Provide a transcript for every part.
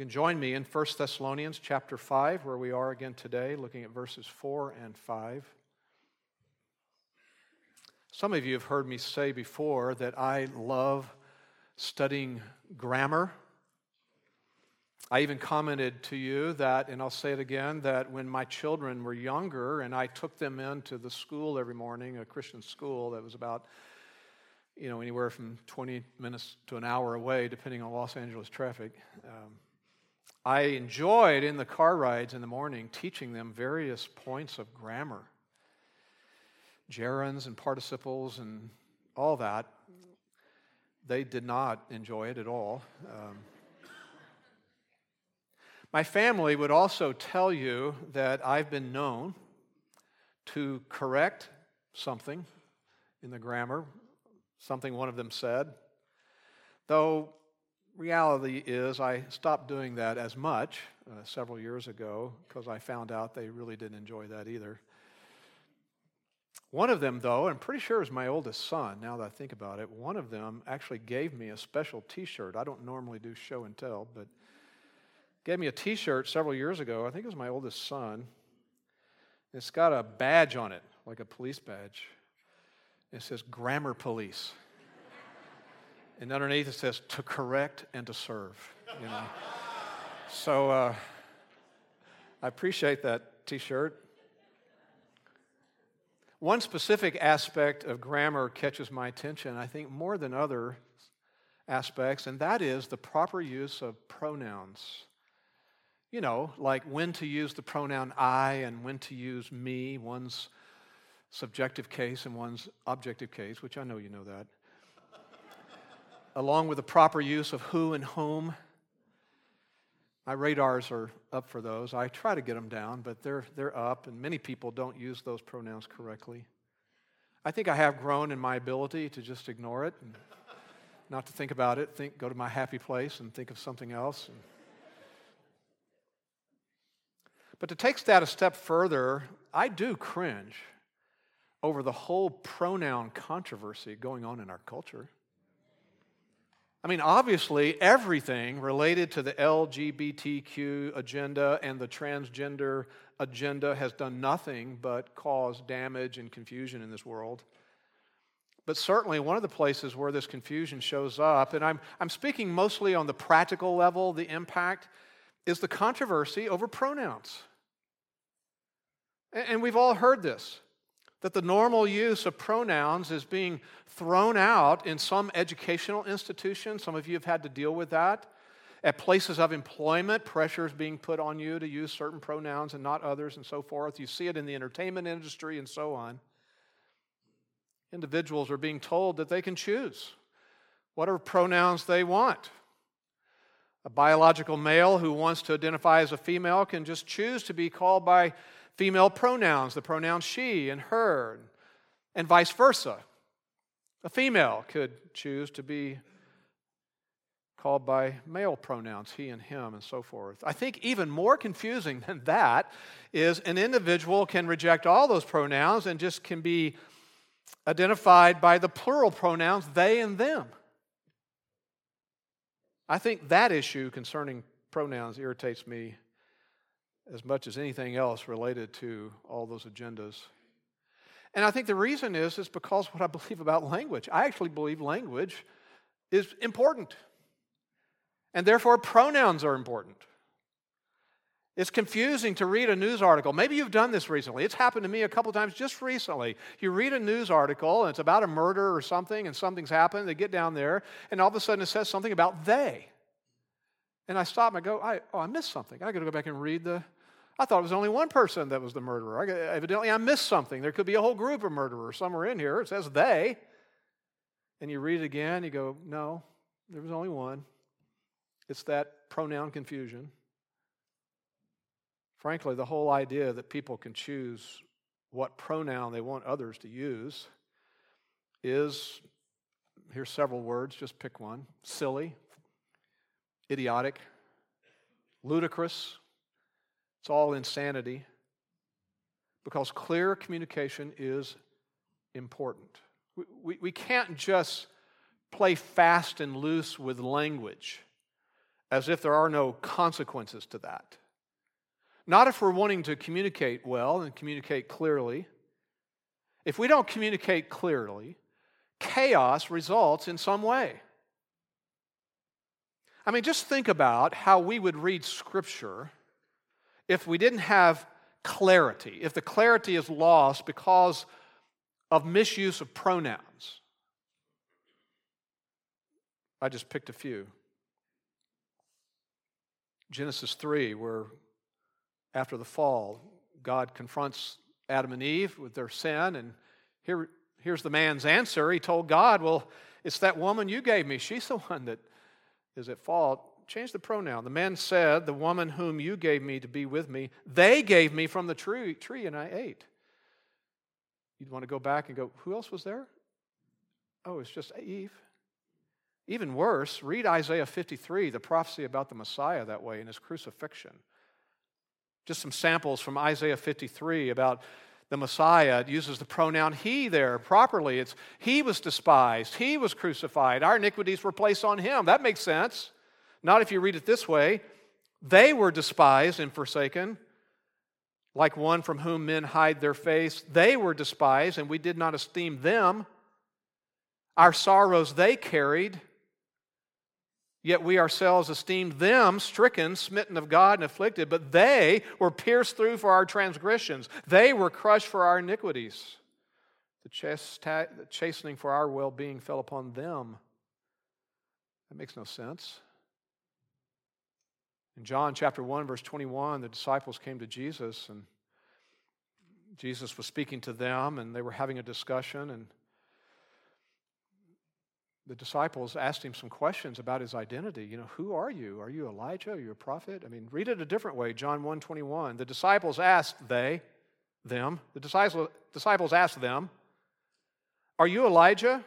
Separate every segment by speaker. Speaker 1: You can join me in 1 Thessalonians chapter 5, where we are again today, looking at verses 4 and 5. Some of you have heard me say before that I love studying grammar. I even commented to you that, and I'll say it again, that when my children were younger and I took them into the school every morning, a Christian school that was about, you know, anywhere from 20 minutes to an hour away, depending on Los Angeles traffic. Um, I enjoyed in the car rides in the morning teaching them various points of grammar gerunds and participles and all that. They did not enjoy it at all. Um, my family would also tell you that I've been known to correct something in the grammar, something one of them said, though reality is, I stopped doing that as much uh, several years ago because I found out they really didn't enjoy that either. One of them, though, I'm pretty sure is my oldest son, now that I think about it, one of them actually gave me a special t shirt. I don't normally do show and tell, but gave me a t shirt several years ago. I think it was my oldest son. It's got a badge on it, like a police badge. It says Grammar Police. And underneath it says to correct and to serve. You know. so uh, I appreciate that T-shirt. One specific aspect of grammar catches my attention, I think, more than other aspects, and that is the proper use of pronouns. You know, like when to use the pronoun I and when to use me, one's subjective case and one's objective case, which I know you know that along with the proper use of who and whom. My radars are up for those. I try to get them down, but they're, they're up, and many people don't use those pronouns correctly. I think I have grown in my ability to just ignore it and not to think about it, think, go to my happy place and think of something else. And... But to take that a step further, I do cringe over the whole pronoun controversy going on in our culture. I mean, obviously, everything related to the LGBTQ agenda and the transgender agenda has done nothing but cause damage and confusion in this world. But certainly, one of the places where this confusion shows up, and I'm, I'm speaking mostly on the practical level, the impact, is the controversy over pronouns. And, and we've all heard this that the normal use of pronouns is being thrown out in some educational institutions. Some of you have had to deal with that. At places of employment, pressure is being put on you to use certain pronouns and not others and so forth. You see it in the entertainment industry and so on. Individuals are being told that they can choose whatever pronouns they want. A biological male who wants to identify as a female can just choose to be called by female pronouns, the pronouns she and her, and vice versa. A female could choose to be called by male pronouns, he and him, and so forth. I think even more confusing than that is an individual can reject all those pronouns and just can be identified by the plural pronouns they and them. I think that issue concerning pronouns irritates me as much as anything else related to all those agendas. And I think the reason is is because what I believe about language. I actually believe language is important. And therefore pronouns are important. It's confusing to read a news article. Maybe you've done this recently. It's happened to me a couple times just recently. You read a news article and it's about a murder or something and something's happened. They get down there and all of a sudden it says something about they. And I stop and I go, I, oh, I missed something. I got to go back and read the I thought it was only one person that was the murderer. I, evidently, I missed something. There could be a whole group of murderers. Some are in here. It says they. And you read it again, you go, no, there was only one. It's that pronoun confusion. Frankly, the whole idea that people can choose what pronoun they want others to use is here's several words, just pick one silly, idiotic, ludicrous, it's all insanity because clear communication is important. We, we, we can't just play fast and loose with language as if there are no consequences to that. Not if we're wanting to communicate well and communicate clearly. If we don't communicate clearly, chaos results in some way. I mean, just think about how we would read Scripture if we didn't have clarity, if the clarity is lost because of misuse of pronouns, I just picked a few. Genesis 3, where after the fall, God confronts Adam and Eve with their sin, and here, here's the man's answer. He told God, Well, it's that woman you gave me. She's the one that is at fault. Change the pronoun. The man said, The woman whom you gave me to be with me, they gave me from the tree, tree and I ate. You'd want to go back and go, Who else was there? Oh, it's just Eve. Even worse, read Isaiah 53, the prophecy about the Messiah that way in his crucifixion. Just some samples from Isaiah 53 about the Messiah. It uses the pronoun he there properly. It's he was despised, he was crucified, our iniquities were placed on him. That makes sense. Not if you read it this way they were despised and forsaken, like one from whom men hide their face. They were despised, and we did not esteem them. Our sorrows they carried, yet we ourselves esteemed them stricken, smitten of God, and afflicted. But they were pierced through for our transgressions, they were crushed for our iniquities. The chastening for our well being fell upon them. That makes no sense. In John chapter 1, verse 21, the disciples came to Jesus and Jesus was speaking to them and they were having a discussion. And the disciples asked him some questions about his identity. You know, who are you? Are you Elijah? Are you a prophet? I mean, read it a different way. John 1 21. The disciples asked they, them, the disciples, disciples asked them, Are you Elijah?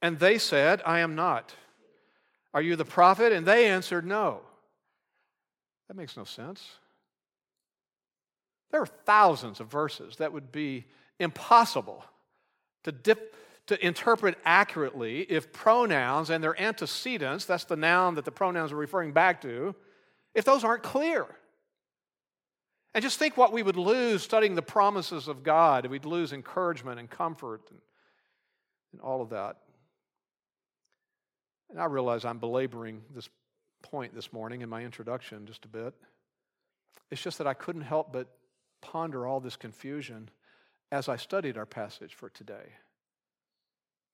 Speaker 1: And they said, I am not. Are you the prophet? And they answered, No. That makes no sense. There are thousands of verses that would be impossible to, dip, to interpret accurately if pronouns and their antecedents, that's the noun that the pronouns are referring back to, if those aren't clear. And just think what we would lose studying the promises of God. We'd lose encouragement and comfort and, and all of that. And I realize I'm belaboring this point this morning in my introduction just a bit. It's just that I couldn't help but ponder all this confusion as I studied our passage for today.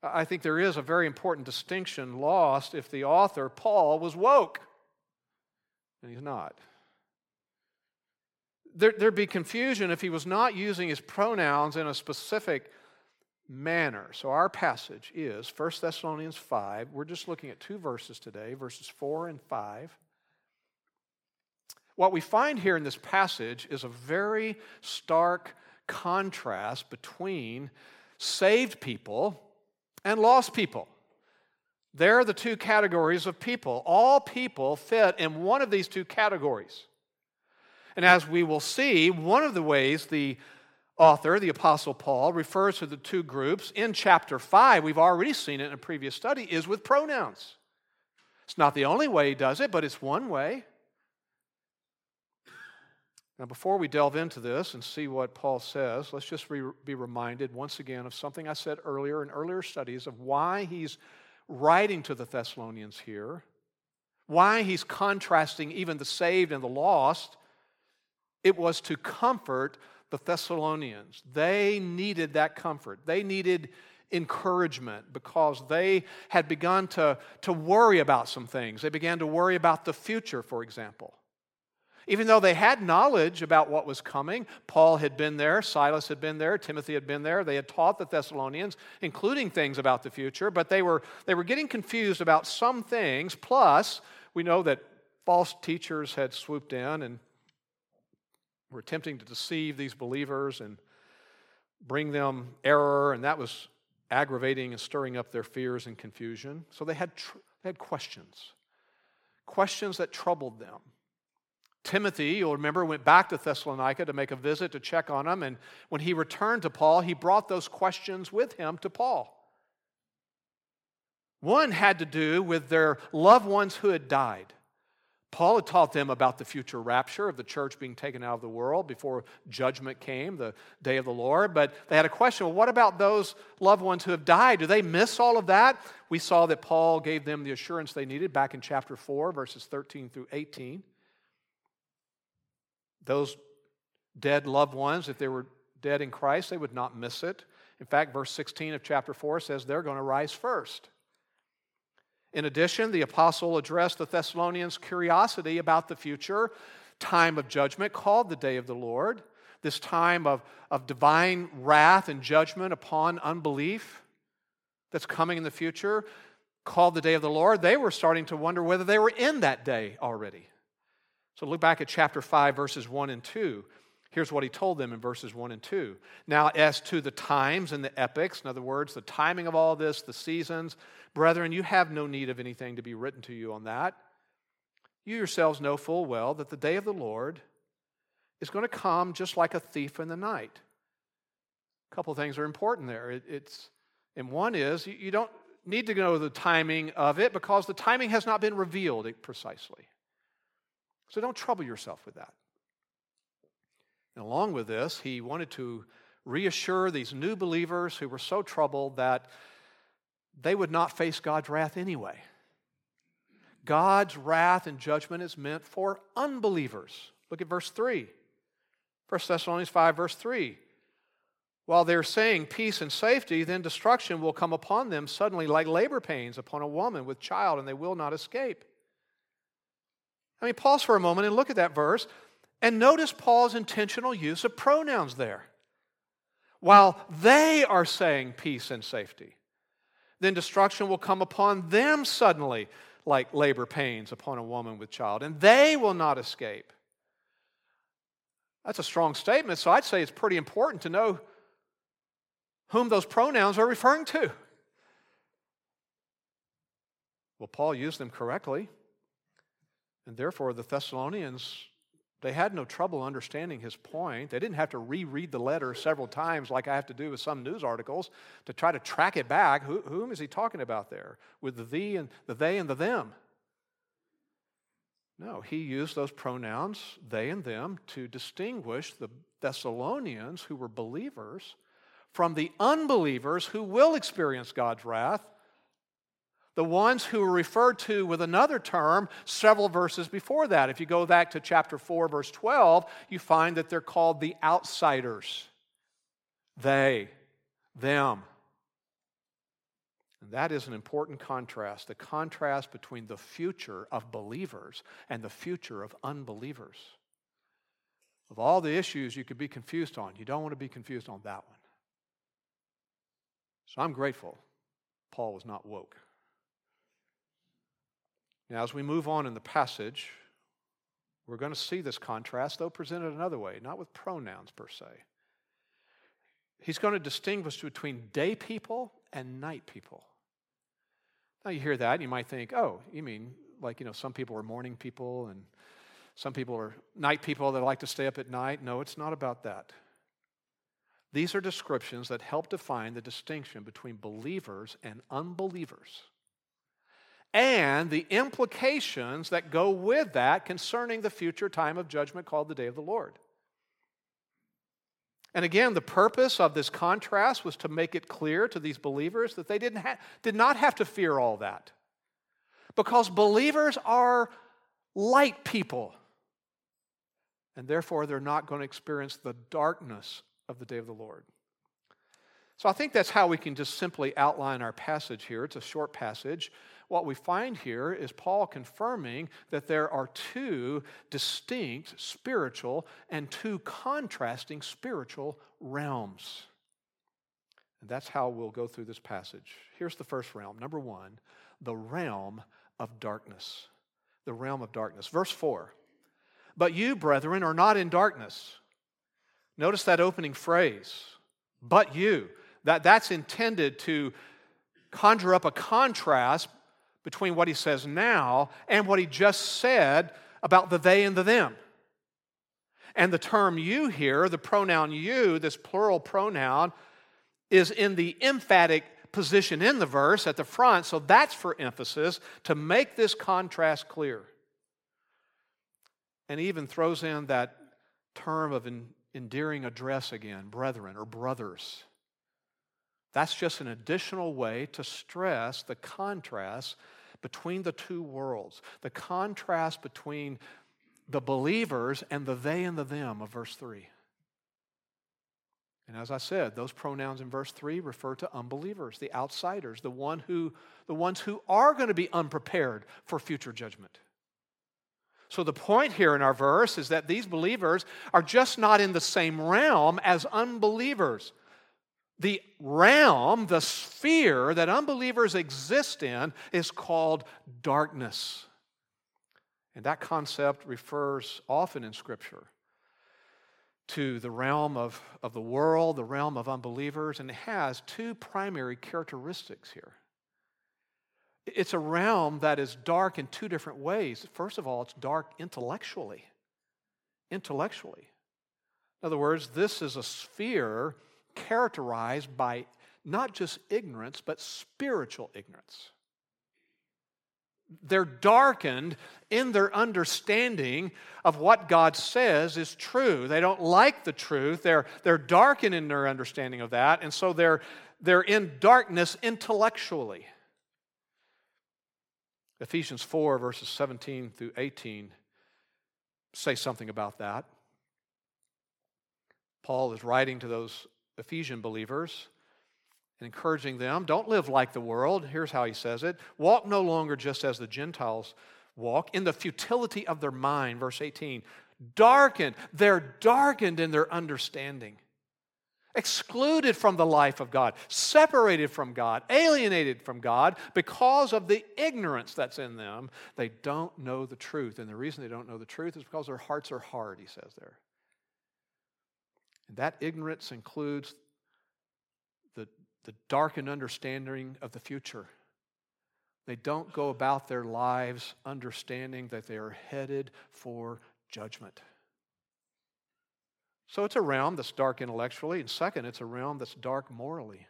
Speaker 1: I think there is a very important distinction lost if the author, Paul, was woke. And he's not. There, would be confusion if he was not using his pronouns in a specific manner. So our passage is 1 Thessalonians 5. We're just looking at two verses today, verses 4 and 5. What we find here in this passage is a very stark contrast between saved people and lost people. They're the two categories of people. All people fit in one of these two categories. And as we will see, one of the ways the author, the Apostle Paul, refers to the two groups in chapter 5, we've already seen it in a previous study, is with pronouns. It's not the only way he does it, but it's one way. Now, before we delve into this and see what Paul says, let's just re- be reminded once again of something I said earlier in earlier studies of why he's writing to the Thessalonians here, why he's contrasting even the saved and the lost. It was to comfort the Thessalonians. They needed that comfort. They needed encouragement because they had begun to, to worry about some things. They began to worry about the future, for example. Even though they had knowledge about what was coming, Paul had been there, Silas had been there, Timothy had been there. They had taught the Thessalonians, including things about the future, but they were, they were getting confused about some things. Plus, we know that false teachers had swooped in and were attempting to deceive these believers and bring them error, and that was aggravating and stirring up their fears and confusion. So they had, tr- they had questions, questions that troubled them. Timothy, you'll remember, went back to Thessalonica to make a visit to check on them, and when he returned to Paul, he brought those questions with him to Paul. One had to do with their loved ones who had died. Paul had taught them about the future rapture of the church being taken out of the world before judgment came, the day of the Lord. But they had a question well, what about those loved ones who have died? Do they miss all of that? We saw that Paul gave them the assurance they needed back in chapter 4, verses 13 through 18. Those dead loved ones, if they were dead in Christ, they would not miss it. In fact, verse 16 of chapter 4 says they're going to rise first. In addition, the apostle addressed the Thessalonians' curiosity about the future time of judgment called the day of the Lord, this time of, of divine wrath and judgment upon unbelief that's coming in the future, called the day of the Lord. They were starting to wonder whether they were in that day already. So look back at chapter 5, verses 1 and 2. Here's what he told them in verses 1 and 2. Now, as to the times and the epochs, in other words, the timing of all this, the seasons, brethren, you have no need of anything to be written to you on that. You yourselves know full well that the day of the Lord is going to come just like a thief in the night. A couple things are important there. It, it's, and one is you, you don't need to know the timing of it because the timing has not been revealed precisely. So don't trouble yourself with that. And along with this, he wanted to reassure these new believers who were so troubled that they would not face God's wrath anyway. God's wrath and judgment is meant for unbelievers. Look at verse 3. 1 Thessalonians 5, verse 3. While they're saying peace and safety, then destruction will come upon them suddenly like labor pains upon a woman with child, and they will not escape. I mean, pause for a moment and look at that verse. And notice Paul's intentional use of pronouns there. While they are saying peace and safety, then destruction will come upon them suddenly, like labor pains upon a woman with child, and they will not escape. That's a strong statement, so I'd say it's pretty important to know whom those pronouns are referring to. Well, Paul used them correctly, and therefore the Thessalonians they had no trouble understanding his point. They didn't have to reread the letter several times, like I have to do with some news articles, to try to track it back. Who, whom is he talking about there? With the thee and the they and the them? No, he used those pronouns, they and them, to distinguish the Thessalonians who were believers from the unbelievers who will experience God's wrath the ones who were referred to with another term several verses before that. If you go back to chapter 4, verse 12, you find that they're called the outsiders. They, them. And that is an important contrast the contrast between the future of believers and the future of unbelievers. Of all the issues you could be confused on, you don't want to be confused on that one. So I'm grateful Paul was not woke. Now, as we move on in the passage, we're going to see this contrast, though presented another way, not with pronouns per se. He's going to distinguish between day people and night people. Now, you hear that, you might think, oh, you mean like, you know, some people are morning people and some people are night people that like to stay up at night. No, it's not about that. These are descriptions that help define the distinction between believers and unbelievers and the implications that go with that concerning the future time of judgment called the day of the Lord. And again, the purpose of this contrast was to make it clear to these believers that they didn't ha- did not have to fear all that. Because believers are light people. And therefore, they're not going to experience the darkness of the day of the Lord. So I think that's how we can just simply outline our passage here. It's a short passage. What we find here is Paul confirming that there are two distinct spiritual and two contrasting spiritual realms. And that's how we'll go through this passage. Here's the first realm. Number one, the realm of darkness. The realm of darkness. Verse 4 But you, brethren, are not in darkness. Notice that opening phrase, but you. That, that's intended to conjure up a contrast between what he says now and what he just said about the they and the them. And the term you here, the pronoun you, this plural pronoun, is in the emphatic position in the verse at the front, so that's for emphasis to make this contrast clear. And he even throws in that term of endearing address again, brethren or brothers. That's just an additional way to stress the contrast between the two worlds, the contrast between the believers and the they and the them of verse 3. And as I said, those pronouns in verse 3 refer to unbelievers, the outsiders, the, one who, the ones who are going to be unprepared for future judgment. So, the point here in our verse is that these believers are just not in the same realm as unbelievers. The realm, the sphere that unbelievers exist in is called darkness. And that concept refers often in Scripture to the realm of, of the world, the realm of unbelievers, and it has two primary characteristics here. It's a realm that is dark in two different ways. First of all, it's dark intellectually. Intellectually. In other words, this is a sphere characterized by not just ignorance, but spiritual ignorance. They're darkened in their understanding of what God says is true. They don't like the truth. They're, they're darkened in their understanding of that, and so they're, they're in darkness intellectually. Ephesians 4, verses 17 through 18 say something about that. Paul is writing to those Ephesian believers and encouraging them don't live like the world. Here's how he says it walk no longer just as the Gentiles walk in the futility of their mind, verse 18. Darkened, they're darkened in their understanding, excluded from the life of God, separated from God, alienated from God because of the ignorance that's in them. They don't know the truth. And the reason they don't know the truth is because their hearts are hard, he says there. And that ignorance includes the, the darkened understanding of the future. They don't go about their lives understanding that they are headed for judgment. So it's a realm that's dark intellectually, and second, it's a realm that's dark morally.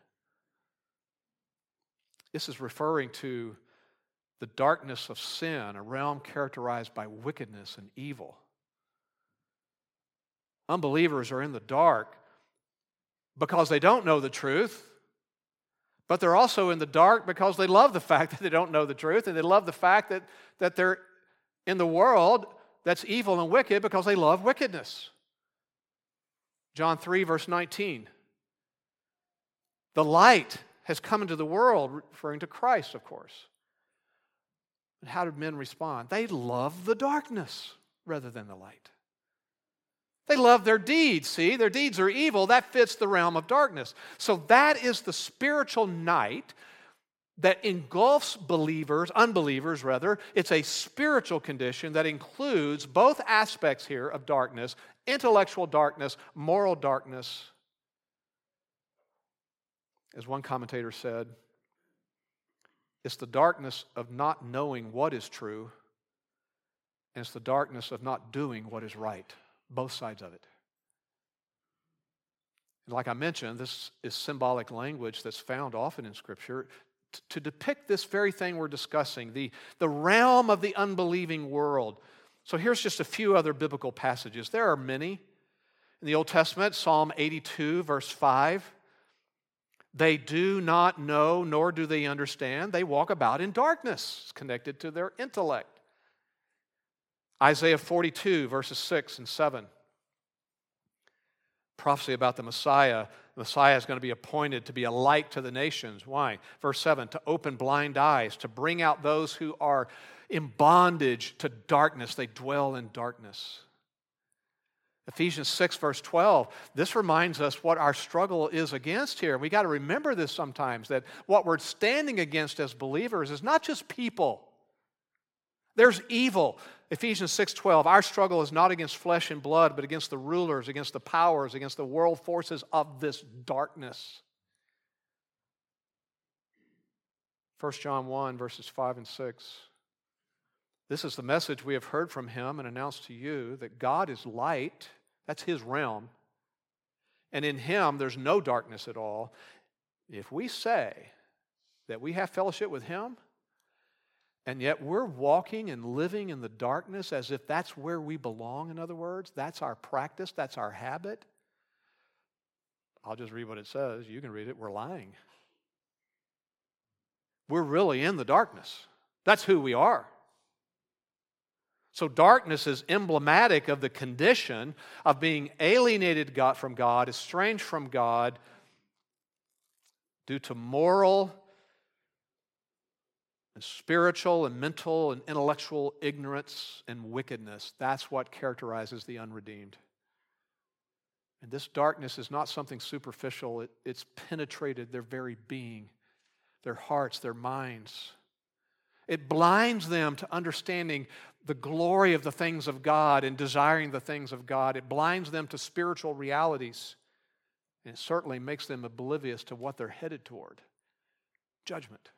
Speaker 1: This is referring to the darkness of sin, a realm characterized by wickedness and evil. Unbelievers are in the dark because they don't know the truth, but they're also in the dark because they love the fact that they don't know the truth and they love the fact that, that they're in the world that's evil and wicked because they love wickedness. John 3, verse 19. The light has come into the world, referring to Christ, of course. And how did men respond? They love the darkness rather than the light. They love their deeds, see? Their deeds are evil. That fits the realm of darkness. So that is the spiritual night that engulfs believers, unbelievers rather. It's a spiritual condition that includes both aspects here of darkness intellectual darkness, moral darkness. As one commentator said, it's the darkness of not knowing what is true, and it's the darkness of not doing what is right both sides of it. Like I mentioned, this is symbolic language that's found often in Scripture to, to depict this very thing we're discussing the, the realm of the unbelieving world. So here's just a few other biblical passages. There are many. In the Old Testament, Psalm 82, verse 5. They do not know, nor do they understand. They walk about in darkness, connected to their intellect. Isaiah 42, verses 6 and 7. Prophecy about the Messiah. The Messiah is going to be appointed to be a light to the nations. Why? Verse 7 to open blind eyes, to bring out those who are in bondage to darkness. They dwell in darkness. Ephesians 6, verse 12, this reminds us what our struggle is against here. We got to remember this sometimes that what we're standing against as believers is not just people. There's evil, Ephesians 6:12 Our struggle is not against flesh and blood but against the rulers against the powers against the world forces of this darkness 1 John 1 verses 5 and 6 This is the message we have heard from him and announced to you that God is light that's his realm and in him there's no darkness at all if we say that we have fellowship with him and yet we're walking and living in the darkness as if that's where we belong, in other words. That's our practice, that's our habit. I'll just read what it says. You can read it. We're lying. We're really in the darkness. That's who we are. So, darkness is emblematic of the condition of being alienated from God, estranged from God, due to moral and spiritual and mental and intellectual ignorance and wickedness. That's what characterizes the unredeemed. And this darkness is not something superficial, it, it's penetrated their very being, their hearts, their minds. It blinds them to understanding the glory of the things of God and desiring the things of God. It blinds them to spiritual realities. And it certainly makes them oblivious to what they're headed toward judgment.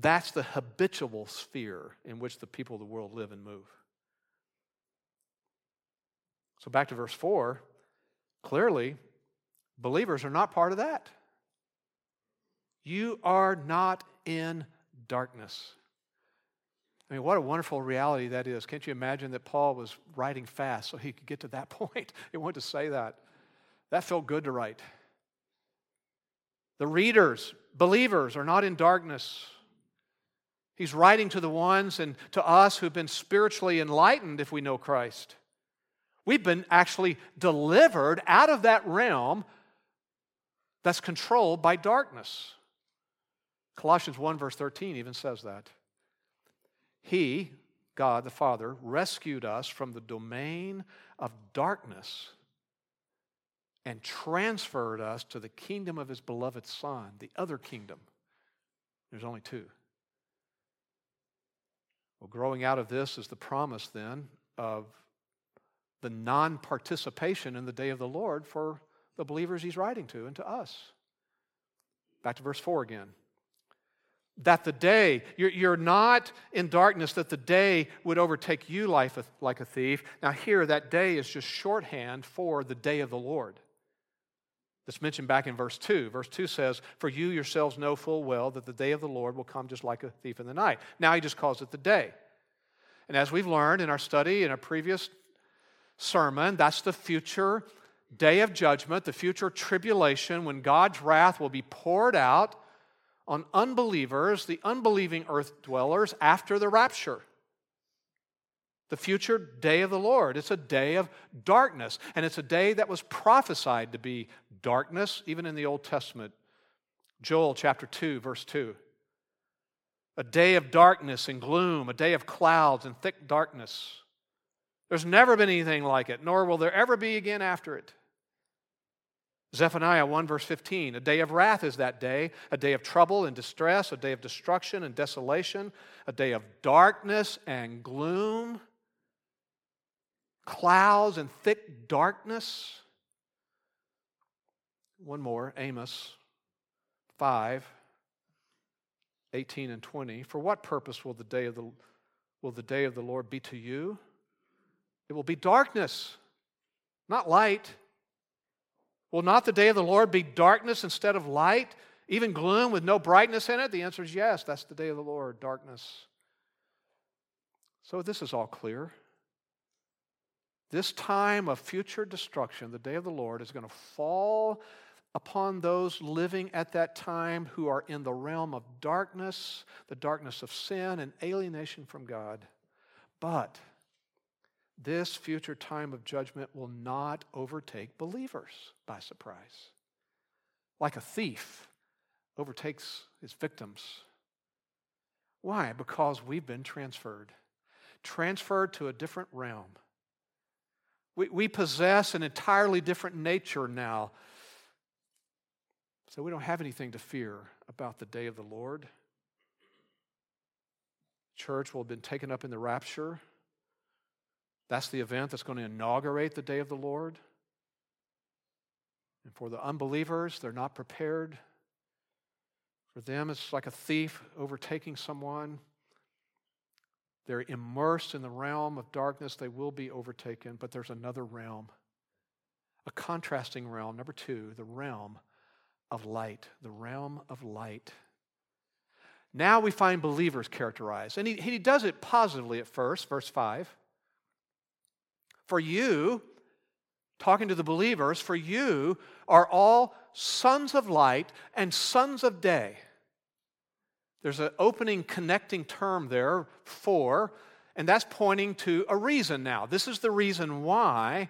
Speaker 1: That's the habitual sphere in which the people of the world live and move. So, back to verse 4 clearly, believers are not part of that. You are not in darkness. I mean, what a wonderful reality that is. Can't you imagine that Paul was writing fast so he could get to that point? he wanted to say that. That felt good to write. The readers, believers, are not in darkness. He's writing to the ones and to us who've been spiritually enlightened if we know Christ. We've been actually delivered out of that realm that's controlled by darkness. Colossians 1, verse 13 even says that. He, God the Father, rescued us from the domain of darkness and transferred us to the kingdom of his beloved Son, the other kingdom. There's only two. Well, growing out of this is the promise then of the non participation in the day of the Lord for the believers he's writing to and to us. Back to verse 4 again. That the day, you're, you're not in darkness, that the day would overtake you life like a thief. Now, here, that day is just shorthand for the day of the Lord that's mentioned back in verse 2. Verse 2 says, For you yourselves know full well that the day of the Lord will come just like a thief in the night. Now he just calls it the day. And as we've learned in our study in a previous sermon, that's the future day of judgment, the future tribulation when God's wrath will be poured out on unbelievers, the unbelieving earth dwellers, after the rapture the future day of the Lord. It's a day of darkness, and it's a day that was prophesied to be darkness, even in the Old Testament. Joel chapter 2, verse 2. A day of darkness and gloom, a day of clouds and thick darkness. There's never been anything like it, nor will there ever be again after it. Zephaniah 1, verse 15. A day of wrath is that day, a day of trouble and distress, a day of destruction and desolation, a day of darkness and gloom clouds and thick darkness. One more, Amos 5 18 and 20. For what purpose will the day of the, will the, day of the Lord be to you? It will be darkness, not light. Will not the day of the Lord be darkness instead of light, even gloom with no brightness in it? The answer is yes, that's the day of the Lord, darkness. So this is all clear. This time of future destruction, the day of the Lord, is going to fall upon those living at that time who are in the realm of darkness, the darkness of sin and alienation from God. But this future time of judgment will not overtake believers by surprise. Like a thief overtakes his victims. Why? Because we've been transferred, transferred to a different realm we, we possess an entirely different nature now. So we don't have anything to fear about the day of the Lord. Church will have been taken up in the rapture. That's the event that's going to inaugurate the day of the Lord. And for the unbelievers, they're not prepared. For them, it's like a thief overtaking someone. They're immersed in the realm of darkness. They will be overtaken, but there's another realm, a contrasting realm. Number two, the realm of light. The realm of light. Now we find believers characterized. And he, he does it positively at first, verse 5. For you, talking to the believers, for you are all sons of light and sons of day. There's an opening connecting term there, for, and that's pointing to a reason now. This is the reason why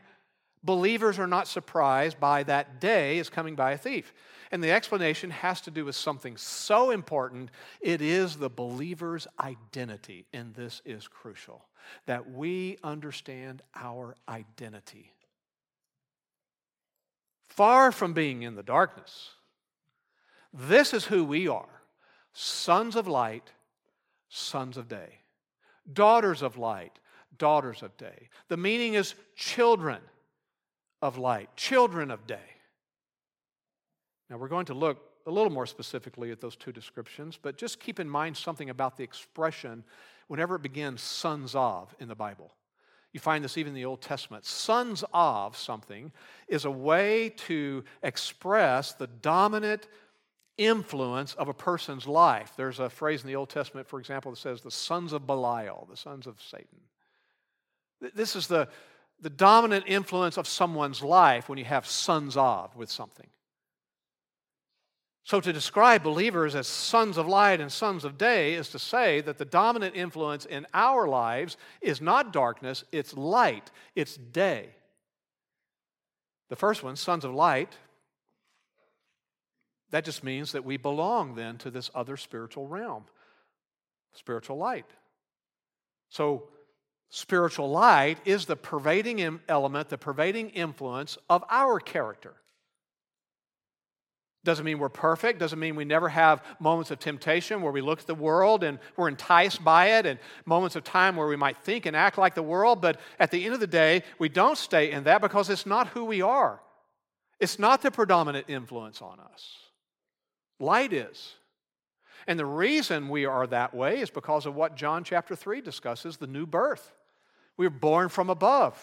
Speaker 1: believers are not surprised by that day is coming by a thief. And the explanation has to do with something so important. It is the believer's identity, and this is crucial that we understand our identity. Far from being in the darkness, this is who we are sons of light, sons of day, daughters of light, daughters of day. The meaning is children of light, children of day. Now, we're going to look a little more specifically at those two descriptions, but just keep in mind something about the expression whenever it begins sons of in the Bible. You find this even in the Old Testament. Sons of something is a way to express the dominant influence of a person's life. There's a phrase in the Old Testament, for example, that says, the sons of Belial, the sons of Satan. This is the, the dominant influence of someone's life when you have sons of with something. So, to describe believers as sons of light and sons of day is to say that the dominant influence in our lives is not darkness, it's light, it's day. The first one, sons of light, that just means that we belong then to this other spiritual realm, spiritual light. So, spiritual light is the pervading element, the pervading influence of our character. Doesn't mean we're perfect, doesn't mean we never have moments of temptation where we look at the world and we're enticed by it, and moments of time where we might think and act like the world, but at the end of the day, we don't stay in that because it's not who we are. It's not the predominant influence on us. Light is. And the reason we are that way is because of what John chapter 3 discusses the new birth. We're born from above.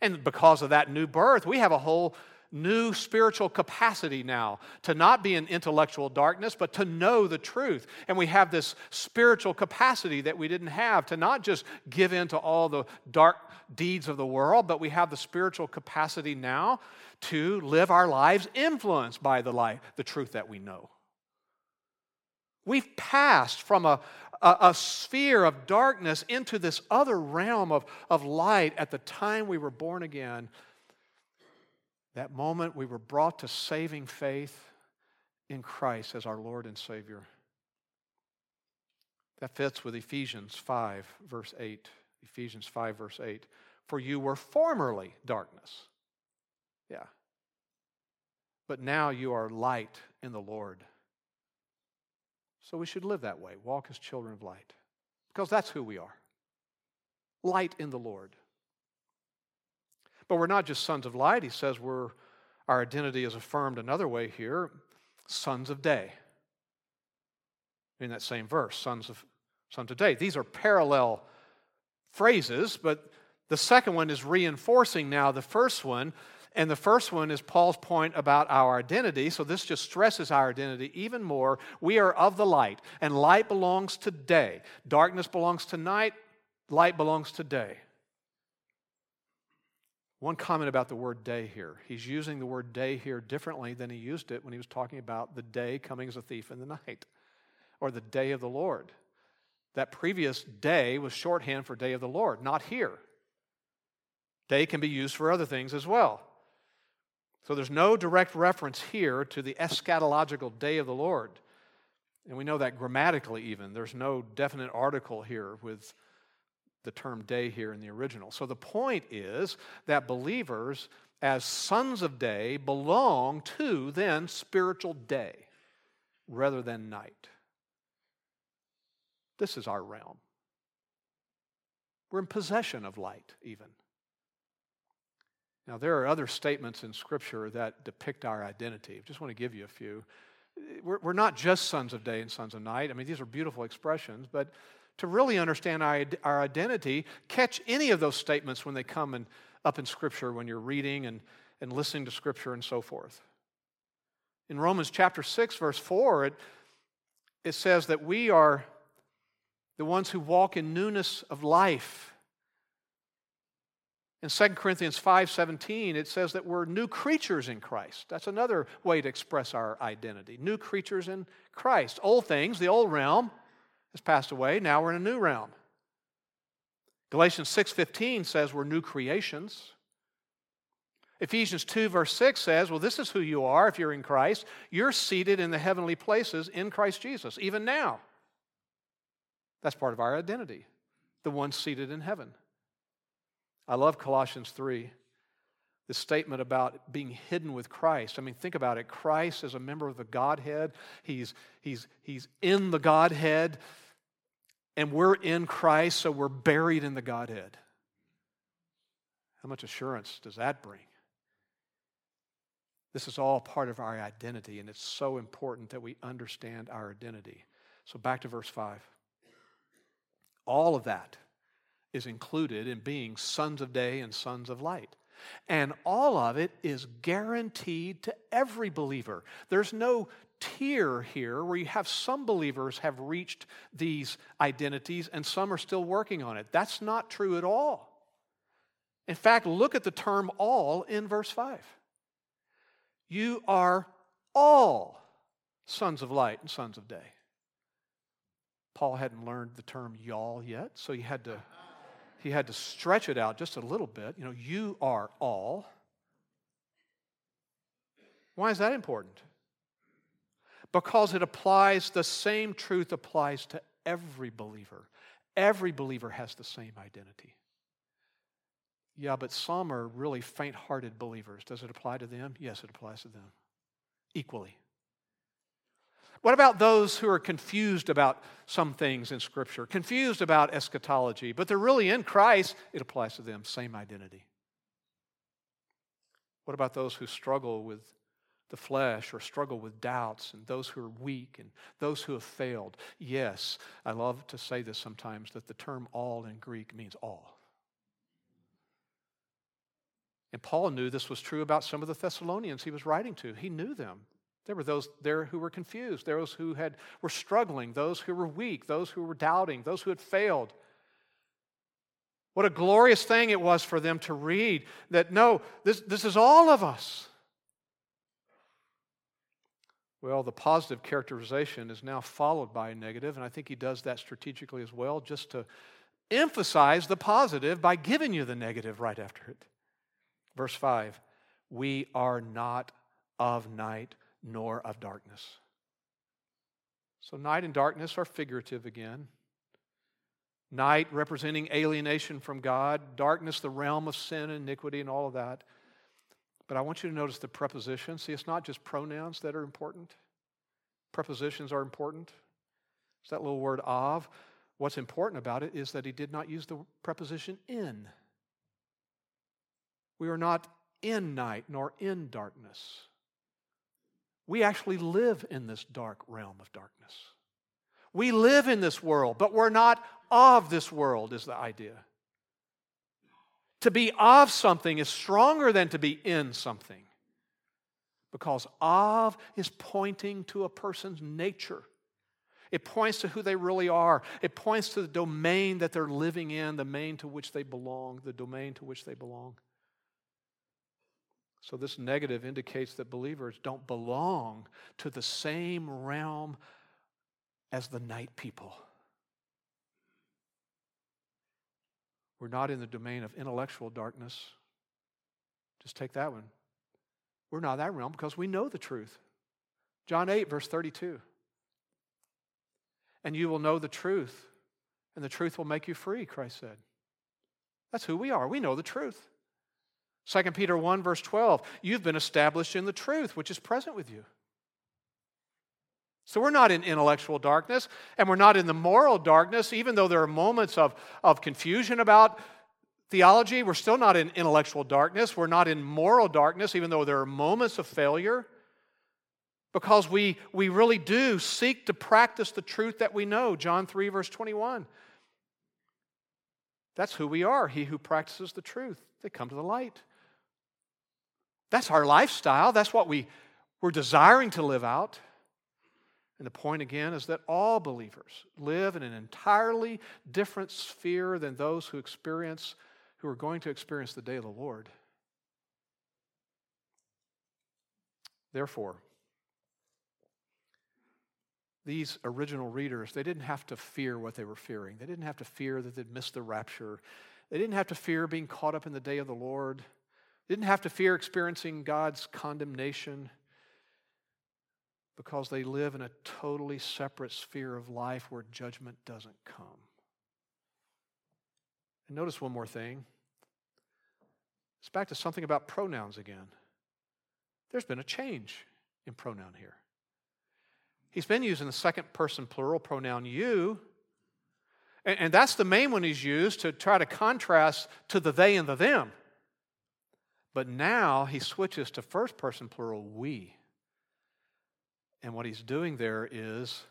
Speaker 1: And because of that new birth, we have a whole new spiritual capacity now to not be in intellectual darkness, but to know the truth. And we have this spiritual capacity that we didn't have to not just give in to all the dark deeds of the world, but we have the spiritual capacity now to live our lives influenced by the life, the truth that we know. We've passed from a, a, a, sphere of darkness into this other realm of, of light at the time we were born again. That moment we were brought to saving faith in Christ as our Lord and Savior. That fits with Ephesians 5, verse 8. Ephesians 5, verse 8. For you were formerly darkness yeah. But now you are light in the Lord. So we should live that way, walk as children of light, because that's who we are light in the Lord. But we're not just sons of light. He says we're, our identity is affirmed another way here sons of day. In that same verse, sons of, sons of day. These are parallel phrases, but the second one is reinforcing now the first one and the first one is Paul's point about our identity. So this just stresses our identity even more. We are of the light, and light belongs to day. Darkness belongs to night, light belongs to day. One comment about the word day here. He's using the word day here differently than he used it when he was talking about the day coming as a thief in the night or the day of the Lord. That previous day was shorthand for day of the Lord, not here. Day can be used for other things as well. So there's no direct reference here to the eschatological day of the Lord. And we know that grammatically, even. There's no definite article here with the term day here in the original. So the point is that believers, as sons of day, belong to then spiritual day rather than night. This is our realm. We're in possession of light, even. Now, there are other statements in Scripture that depict our identity. I just want to give you a few. We're, we're not just sons of day and sons of night. I mean, these are beautiful expressions, but to really understand our, our identity, catch any of those statements when they come in, up in Scripture, when you're reading and, and listening to Scripture and so forth. In Romans chapter 6, verse 4, it, it says that we are the ones who walk in newness of life. In 2 Corinthians 5:17 it says that we're new creatures in Christ. That's another way to express our identity. New creatures in Christ. Old things, the old realm has passed away, now we're in a new realm. Galatians 6:15 says we're new creations. Ephesians 2, verse 6 says, Well, this is who you are if you're in Christ. You're seated in the heavenly places in Christ Jesus, even now. That's part of our identity, the one seated in heaven. I love Colossians 3, the statement about being hidden with Christ. I mean, think about it. Christ is a member of the Godhead, he's, he's, he's in the Godhead, and we're in Christ, so we're buried in the Godhead. How much assurance does that bring? This is all part of our identity, and it's so important that we understand our identity. So, back to verse 5. All of that is included in being sons of day and sons of light. And all of it is guaranteed to every believer. There's no tier here where you have some believers have reached these identities and some are still working on it. That's not true at all. In fact, look at the term all in verse 5. You are all sons of light and sons of day. Paul hadn't learned the term y'all yet, so he had to he had to stretch it out just a little bit. You know, you are all. Why is that important? Because it applies, the same truth applies to every believer. Every believer has the same identity. Yeah, but some are really faint hearted believers. Does it apply to them? Yes, it applies to them equally. What about those who are confused about some things in Scripture, confused about eschatology, but they're really in Christ? It applies to them, same identity. What about those who struggle with the flesh or struggle with doubts and those who are weak and those who have failed? Yes, I love to say this sometimes that the term all in Greek means all. And Paul knew this was true about some of the Thessalonians he was writing to. He knew them. There were those there who were confused, those who had, were struggling, those who were weak, those who were doubting, those who had failed. What a glorious thing it was for them to read that no, this, this is all of us. Well, the positive characterization is now followed by a negative, and I think he does that strategically as well, just to emphasize the positive by giving you the negative right after it. Verse 5 We are not of night nor of darkness. So, night and darkness are figurative again. Night representing alienation from God, darkness, the realm of sin, iniquity, and all of that. But I want you to notice the preposition. See, it's not just pronouns that are important, prepositions are important. It's that little word of. What's important about it is that he did not use the preposition in. We are not in night nor in darkness. We actually live in this dark realm of darkness. We live in this world, but we're not of this world, is the idea. To be of something is stronger than to be in something because of is pointing to a person's nature. It points to who they really are. It points to the domain that they're living in, the domain to which they belong, the domain to which they belong. So, this negative indicates that believers don't belong to the same realm as the night people. We're not in the domain of intellectual darkness. Just take that one. We're not that realm because we know the truth. John 8, verse 32. And you will know the truth, and the truth will make you free, Christ said. That's who we are. We know the truth. 2 Peter 1, verse 12, you've been established in the truth, which is present with you. So we're not in intellectual darkness, and we're not in the moral darkness, even though there are moments of, of confusion about theology. We're still not in intellectual darkness. We're not in moral darkness, even though there are moments of failure, because we, we really do seek to practice the truth that we know. John 3, verse 21. That's who we are, he who practices the truth. They come to the light. That's our lifestyle. That's what we, we're desiring to live out. And the point again is that all believers live in an entirely different sphere than those who experience, who are going to experience the day of the Lord. Therefore, these original readers, they didn't have to fear what they were fearing. They didn't have to fear that they'd miss the rapture. They didn't have to fear being caught up in the day of the Lord didn't have to fear experiencing God's condemnation because they live in a totally separate sphere of life where judgment doesn't come. And notice one more thing. It's back to something about pronouns again. There's been a change in pronoun here. He's been using the second person plural pronoun you, and, that's the main one he's used to try to contrast to the they and the them. But now he switches to first person plural, we. And what he's doing there is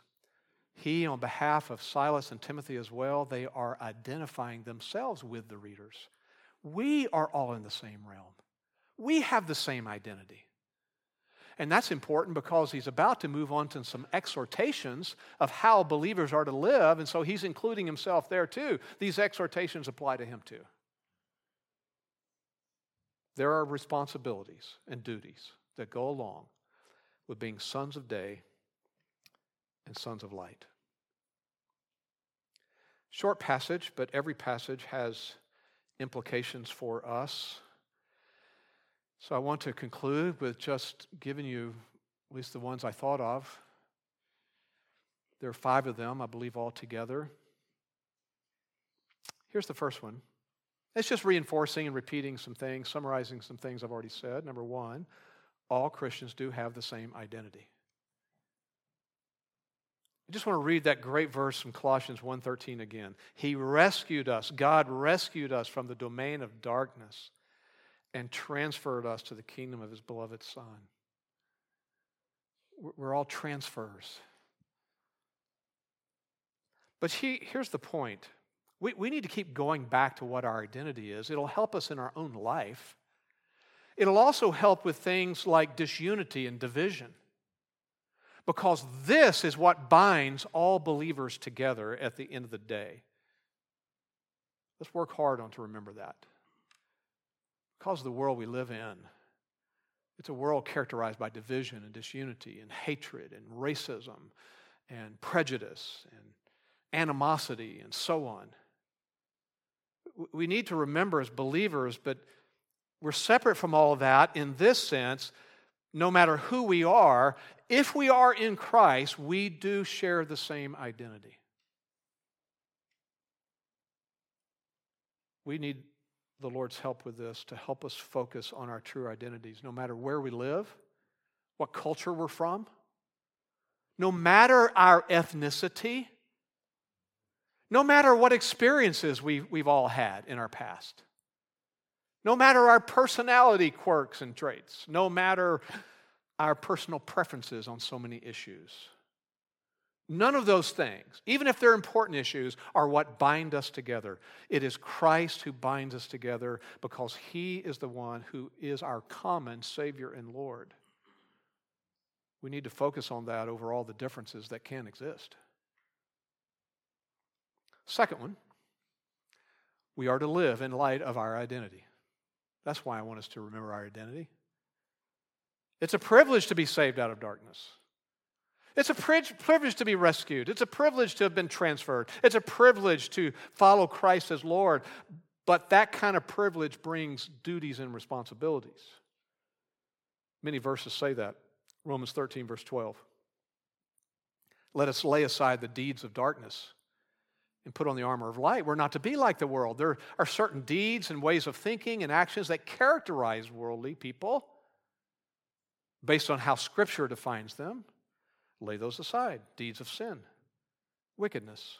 Speaker 1: he, on behalf of Silas and Timothy as well, they are identifying themselves with the readers. We are all in the same realm, we have the same identity. And that's important because he's about to move on to some exhortations of how believers are to live. And so he's including himself there too. These exhortations apply to him too. There are responsibilities and duties that go along with being sons of day and sons of light. Short passage, but every passage has implications for us. So I want to conclude with just giving you at least the ones I thought of. There are five of them, I believe, all together. Here's the first one it's just reinforcing and repeating some things, summarizing some things I've already said. Number one, all Christians do have the same identity. I just want to read that great verse from Colossians 1:13 again. He rescued us. God rescued us from the domain of darkness and transferred us to the kingdom of his beloved son. We're all transfers. But he, here's the point we, we need to keep going back to what our identity is. It'll help us in our own life. It'll also help with things like disunity and division. Because this is what binds all believers together at the end of the day. Let's work hard on to remember that. Because of the world we live in, it's a world characterized by division and disunity and hatred and racism and prejudice and animosity and so on we need to remember as believers, but we're separate from all of that in this sense. No matter who we are, if we are in Christ, we do share the same identity. We need the Lord's help with this to help us focus on our true identities, no matter where we live, what culture we're from, no matter our ethnicity. No matter what experiences we, we've all had in our past, no matter our personality quirks and traits, no matter our personal preferences on so many issues, none of those things, even if they're important issues, are what bind us together. It is Christ who binds us together because he is the one who is our common Savior and Lord. We need to focus on that over all the differences that can exist. Second one, we are to live in light of our identity. That's why I want us to remember our identity. It's a privilege to be saved out of darkness. It's a privilege to be rescued. It's a privilege to have been transferred. It's a privilege to follow Christ as Lord. But that kind of privilege brings duties and responsibilities. Many verses say that. Romans 13, verse 12. Let us lay aside the deeds of darkness and put on the armor of light, we're not to be like the world. There are certain deeds and ways of thinking and actions that characterize worldly people based on how Scripture defines them. Lay those aside deeds of sin, wickedness.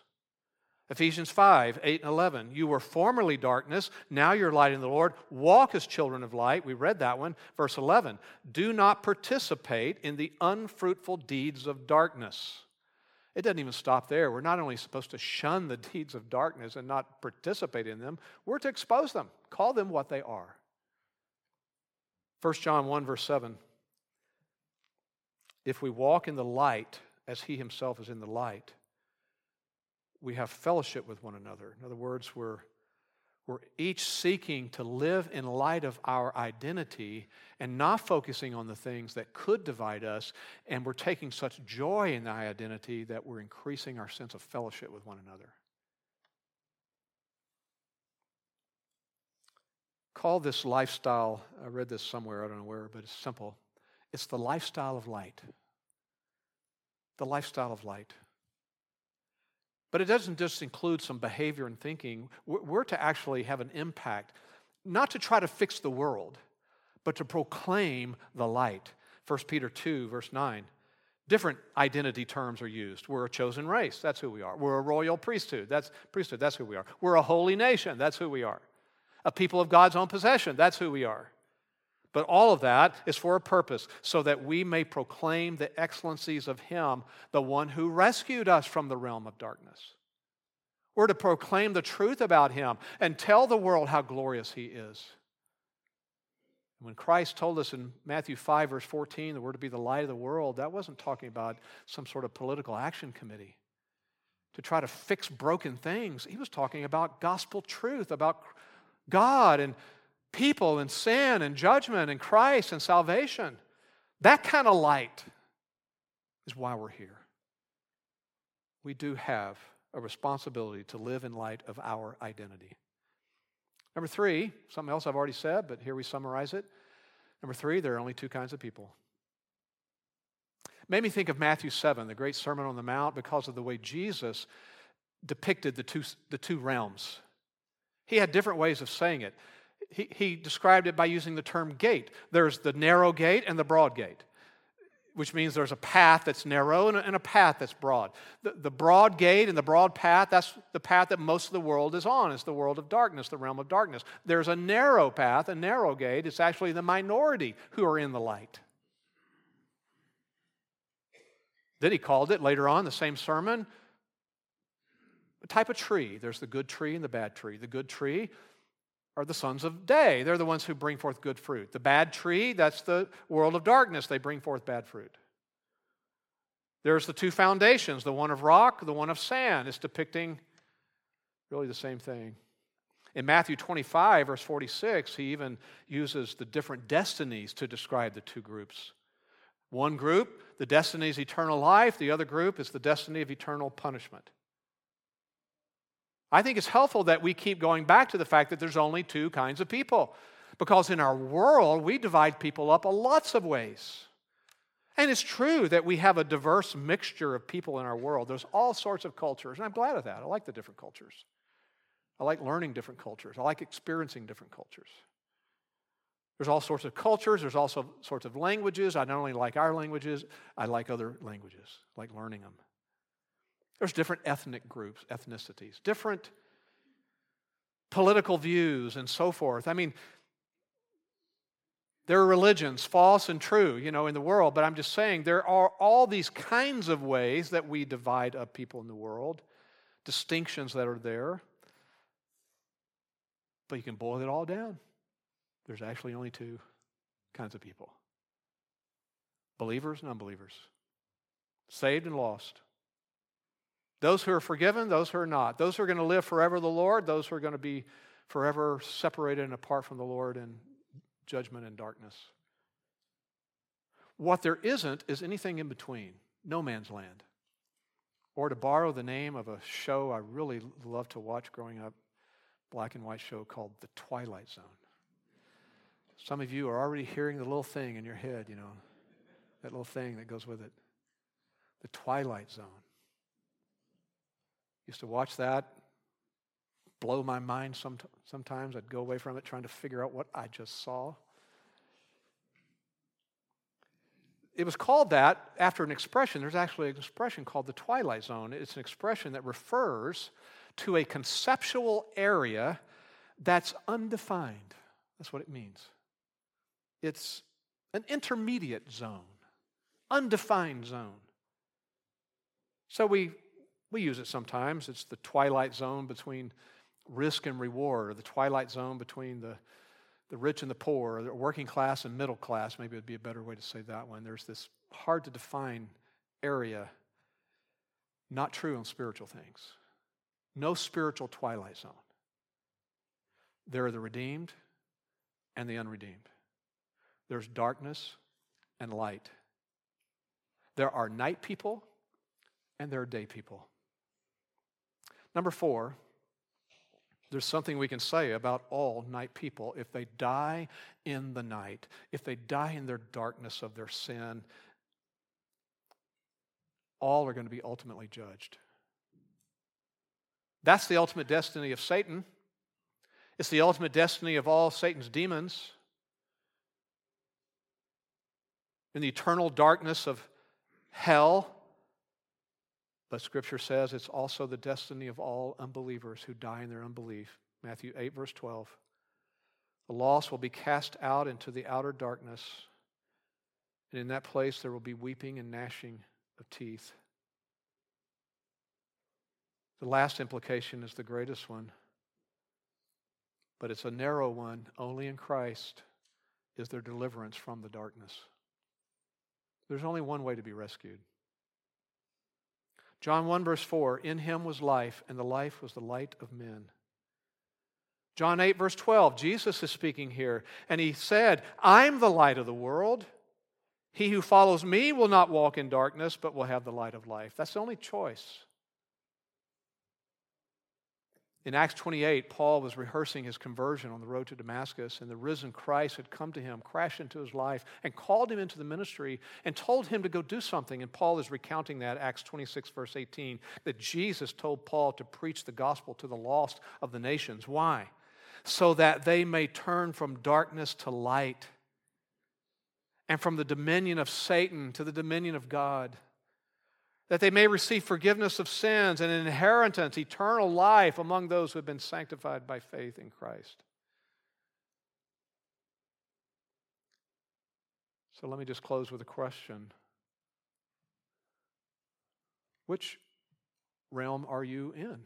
Speaker 1: Ephesians 5 8 and 11. You were formerly darkness, now you're light in the Lord. Walk as children of light. We read that one. Verse 11. Do not participate in the unfruitful deeds of darkness. It doesn't even stop there. We're not only supposed to shun the deeds of darkness and not participate in them, we're to expose them, call them what they are. 1 John 1, verse 7 If we walk in the light as he himself is in the light, we have fellowship with one another. In other words, we're we're each seeking to live in light of our identity and not focusing on the things that could divide us. And we're taking such joy in that identity that we're increasing our sense of fellowship with one another. Call this lifestyle, I read this somewhere, I don't know where, but it's simple. It's the lifestyle of light. The lifestyle of light. But it doesn't just include some behavior and thinking. We're to actually have an impact, not to try to fix the world, but to proclaim the light. 1 Peter 2, verse 9. Different identity terms are used. We're a chosen race. That's who we are. We're a royal priesthood. That's priesthood. That's who we are. We're a holy nation. That's who we are. A people of God's own possession. That's who we are. But all of that is for a purpose, so that we may proclaim the excellencies of Him, the one who rescued us from the realm of darkness. We're to proclaim the truth about Him and tell the world how glorious He is. When Christ told us in Matthew 5, verse 14, that we're to be the light of the world, that wasn't talking about some sort of political action committee to try to fix broken things. He was talking about gospel truth, about God and people and sin and judgment and Christ and salvation. That kind of light is why we're here. We do have a responsibility to live in light of our identity. Number three, something else I've already said, but here we summarize it. Number three, there are only two kinds of people. made me think of Matthew 7, the great Sermon on the Mount, because of the way Jesus depicted the two, the two realms. He had different ways of saying it he, he described it by using the term gate. There's the narrow gate and the broad gate, which means there's a path that's narrow and a, and a path that's broad. The, the broad gate and the broad path, that's the path that most of the world is on. is the world of darkness, the realm of darkness. There's a narrow path, a narrow gate. It's actually the minority who are in the light. Then he called it later on, the same sermon, a type of tree. There's the good tree and the bad tree. The good tree are the sons of day. They're the ones who bring forth good fruit. The bad tree, that's the world of darkness. They bring forth bad fruit. There's the two foundations, the one of rock, the one of sand. It's depicting really the same thing. In Matthew 25, verse 46, he even uses the different destinies to describe the two groups. One group, the destiny is eternal life, the other group is the destiny of eternal punishment. I think it's helpful that we keep going back to the fact that there's only two kinds of people. Because in our world, we divide people up a lots of ways. And it's true that we have a diverse mixture of people in our world. There's all sorts of cultures, and I'm glad of that. I like the different cultures. I like learning different cultures. I like experiencing different cultures. There's all sorts of cultures, there's all sorts of languages. I not only like our languages, I like other languages, I like learning them. There's different ethnic groups, ethnicities, different political views, and so forth. I mean, there are religions, false and true, you know, in the world, but I'm just saying there are all these kinds of ways that we divide up people in the world, distinctions that are there. But you can boil it all down. There's actually only two kinds of people believers and unbelievers, saved and lost. Those who are forgiven, those who are not. Those who are going to live forever the Lord, those who are going to be forever separated and apart from the Lord in judgment and darkness. What there isn't is anything in between, no man's land. Or to borrow the name of a show I really loved to watch growing up, black and white show called The Twilight Zone. Some of you are already hearing the little thing in your head, you know, that little thing that goes with it. The Twilight Zone. Used to watch that, blow my mind some, sometimes. I'd go away from it trying to figure out what I just saw. It was called that after an expression. There's actually an expression called the twilight zone. It's an expression that refers to a conceptual area that's undefined. That's what it means. It's an intermediate zone, undefined zone. So we we use it sometimes. It's the twilight zone between risk and reward, or the twilight zone between the, the rich and the poor, or the working class and middle class. Maybe it would be a better way to say that one. There's this hard to define area, not true on spiritual things. No spiritual twilight zone. There are the redeemed and the unredeemed. There's darkness and light. There are night people and there are day people. Number four, there's something we can say about all night people. If they die in the night, if they die in their darkness of their sin, all are going to be ultimately judged. That's the ultimate destiny of Satan. It's the ultimate destiny of all Satan's demons. In the eternal darkness of hell, but Scripture says it's also the destiny of all unbelievers who die in their unbelief. Matthew 8, verse 12. The lost will be cast out into the outer darkness, and in that place there will be weeping and gnashing of teeth. The last implication is the greatest one, but it's a narrow one. Only in Christ is there deliverance from the darkness. There's only one way to be rescued. John 1, verse 4 In him was life, and the life was the light of men. John 8, verse 12, Jesus is speaking here, and he said, I'm the light of the world. He who follows me will not walk in darkness, but will have the light of life. That's the only choice. In Acts 28, Paul was rehearsing his conversion on the road to Damascus, and the risen Christ had come to him, crashed into his life, and called him into the ministry and told him to go do something. And Paul is recounting that, Acts 26, verse 18, that Jesus told Paul to preach the gospel to the lost of the nations. Why? So that they may turn from darkness to light and from the dominion of Satan to the dominion of God that they may receive forgiveness of sins and inheritance, eternal life among those who have been sanctified by faith in Christ. So let me just close with a question Which realm are you in?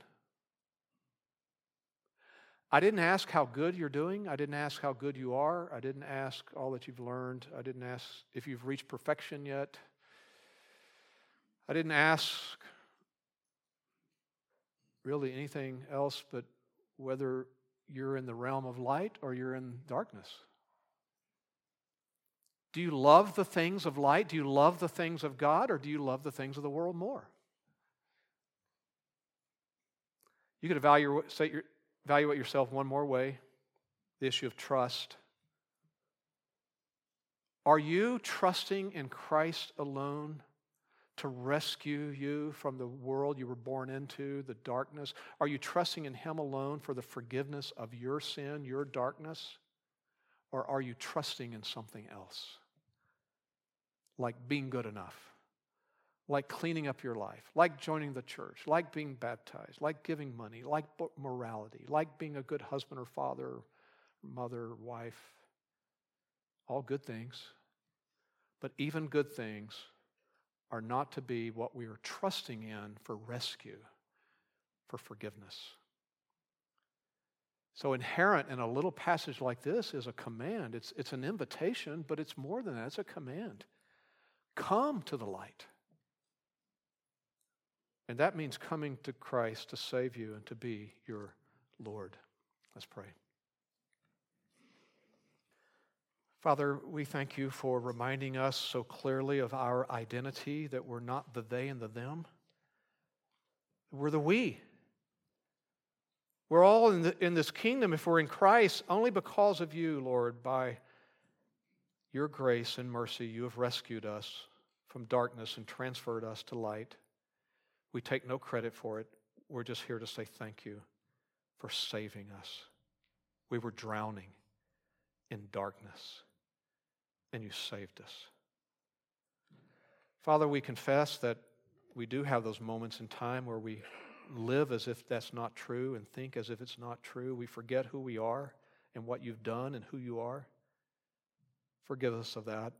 Speaker 1: I didn't ask how good you're doing. I didn't ask how good you are. I didn't ask all that you've learned. I didn't ask if you've reached perfection yet. I didn't ask really anything else but whether you're in the realm of light or you're in darkness. Do you love the things of light? Do you love the things of God or do you love the things of the world more? You could evaluate, your, evaluate yourself one more way the issue of trust. Are you trusting in Christ alone to rescue you from the world you were born into, the darkness? Are you trusting in Him alone for the forgiveness of your sin, your darkness? Or are you trusting in something else? Like being good enough, like cleaning up your life, like joining the church, like being baptized, like giving money, like morality, like being a good husband or father, mother, wife. All good things. But even good things are not to be what we are trusting in for rescue, for forgiveness. So, inherent in a little passage like this is a command. It's, it's an invitation, but it's more than that, it's a command. Come to the light. And that means coming to Christ to save you and to be your Lord. Let's pray. Father, we thank you for reminding us so clearly of our identity that we're not the they and the them. We're the we. We're all in, the, in this kingdom, if we're in Christ, only because of you, Lord, by your grace and mercy, you have rescued us from darkness and transferred us to light. We take no credit for it. We're just here to say thank you for saving us. We were drowning in darkness and you saved us. Father, we confess that we do have those moments in time where we live as if that's not true and think as if it's not true. We forget who we are and what you've done and who you are. Forgive us of that.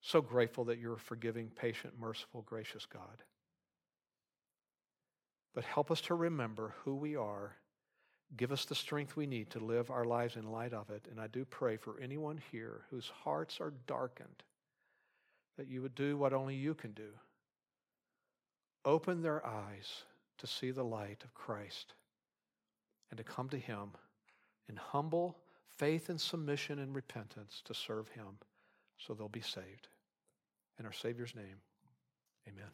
Speaker 1: So grateful that you're a forgiving, patient, merciful, gracious God. But help us to remember who we are Give us the strength we need to live our lives in light of it. And I do pray for anyone here whose hearts are darkened that you would do what only you can do open their eyes to see the light of Christ and to come to Him in humble faith and submission and repentance to serve Him so they'll be saved. In our Savior's name, amen.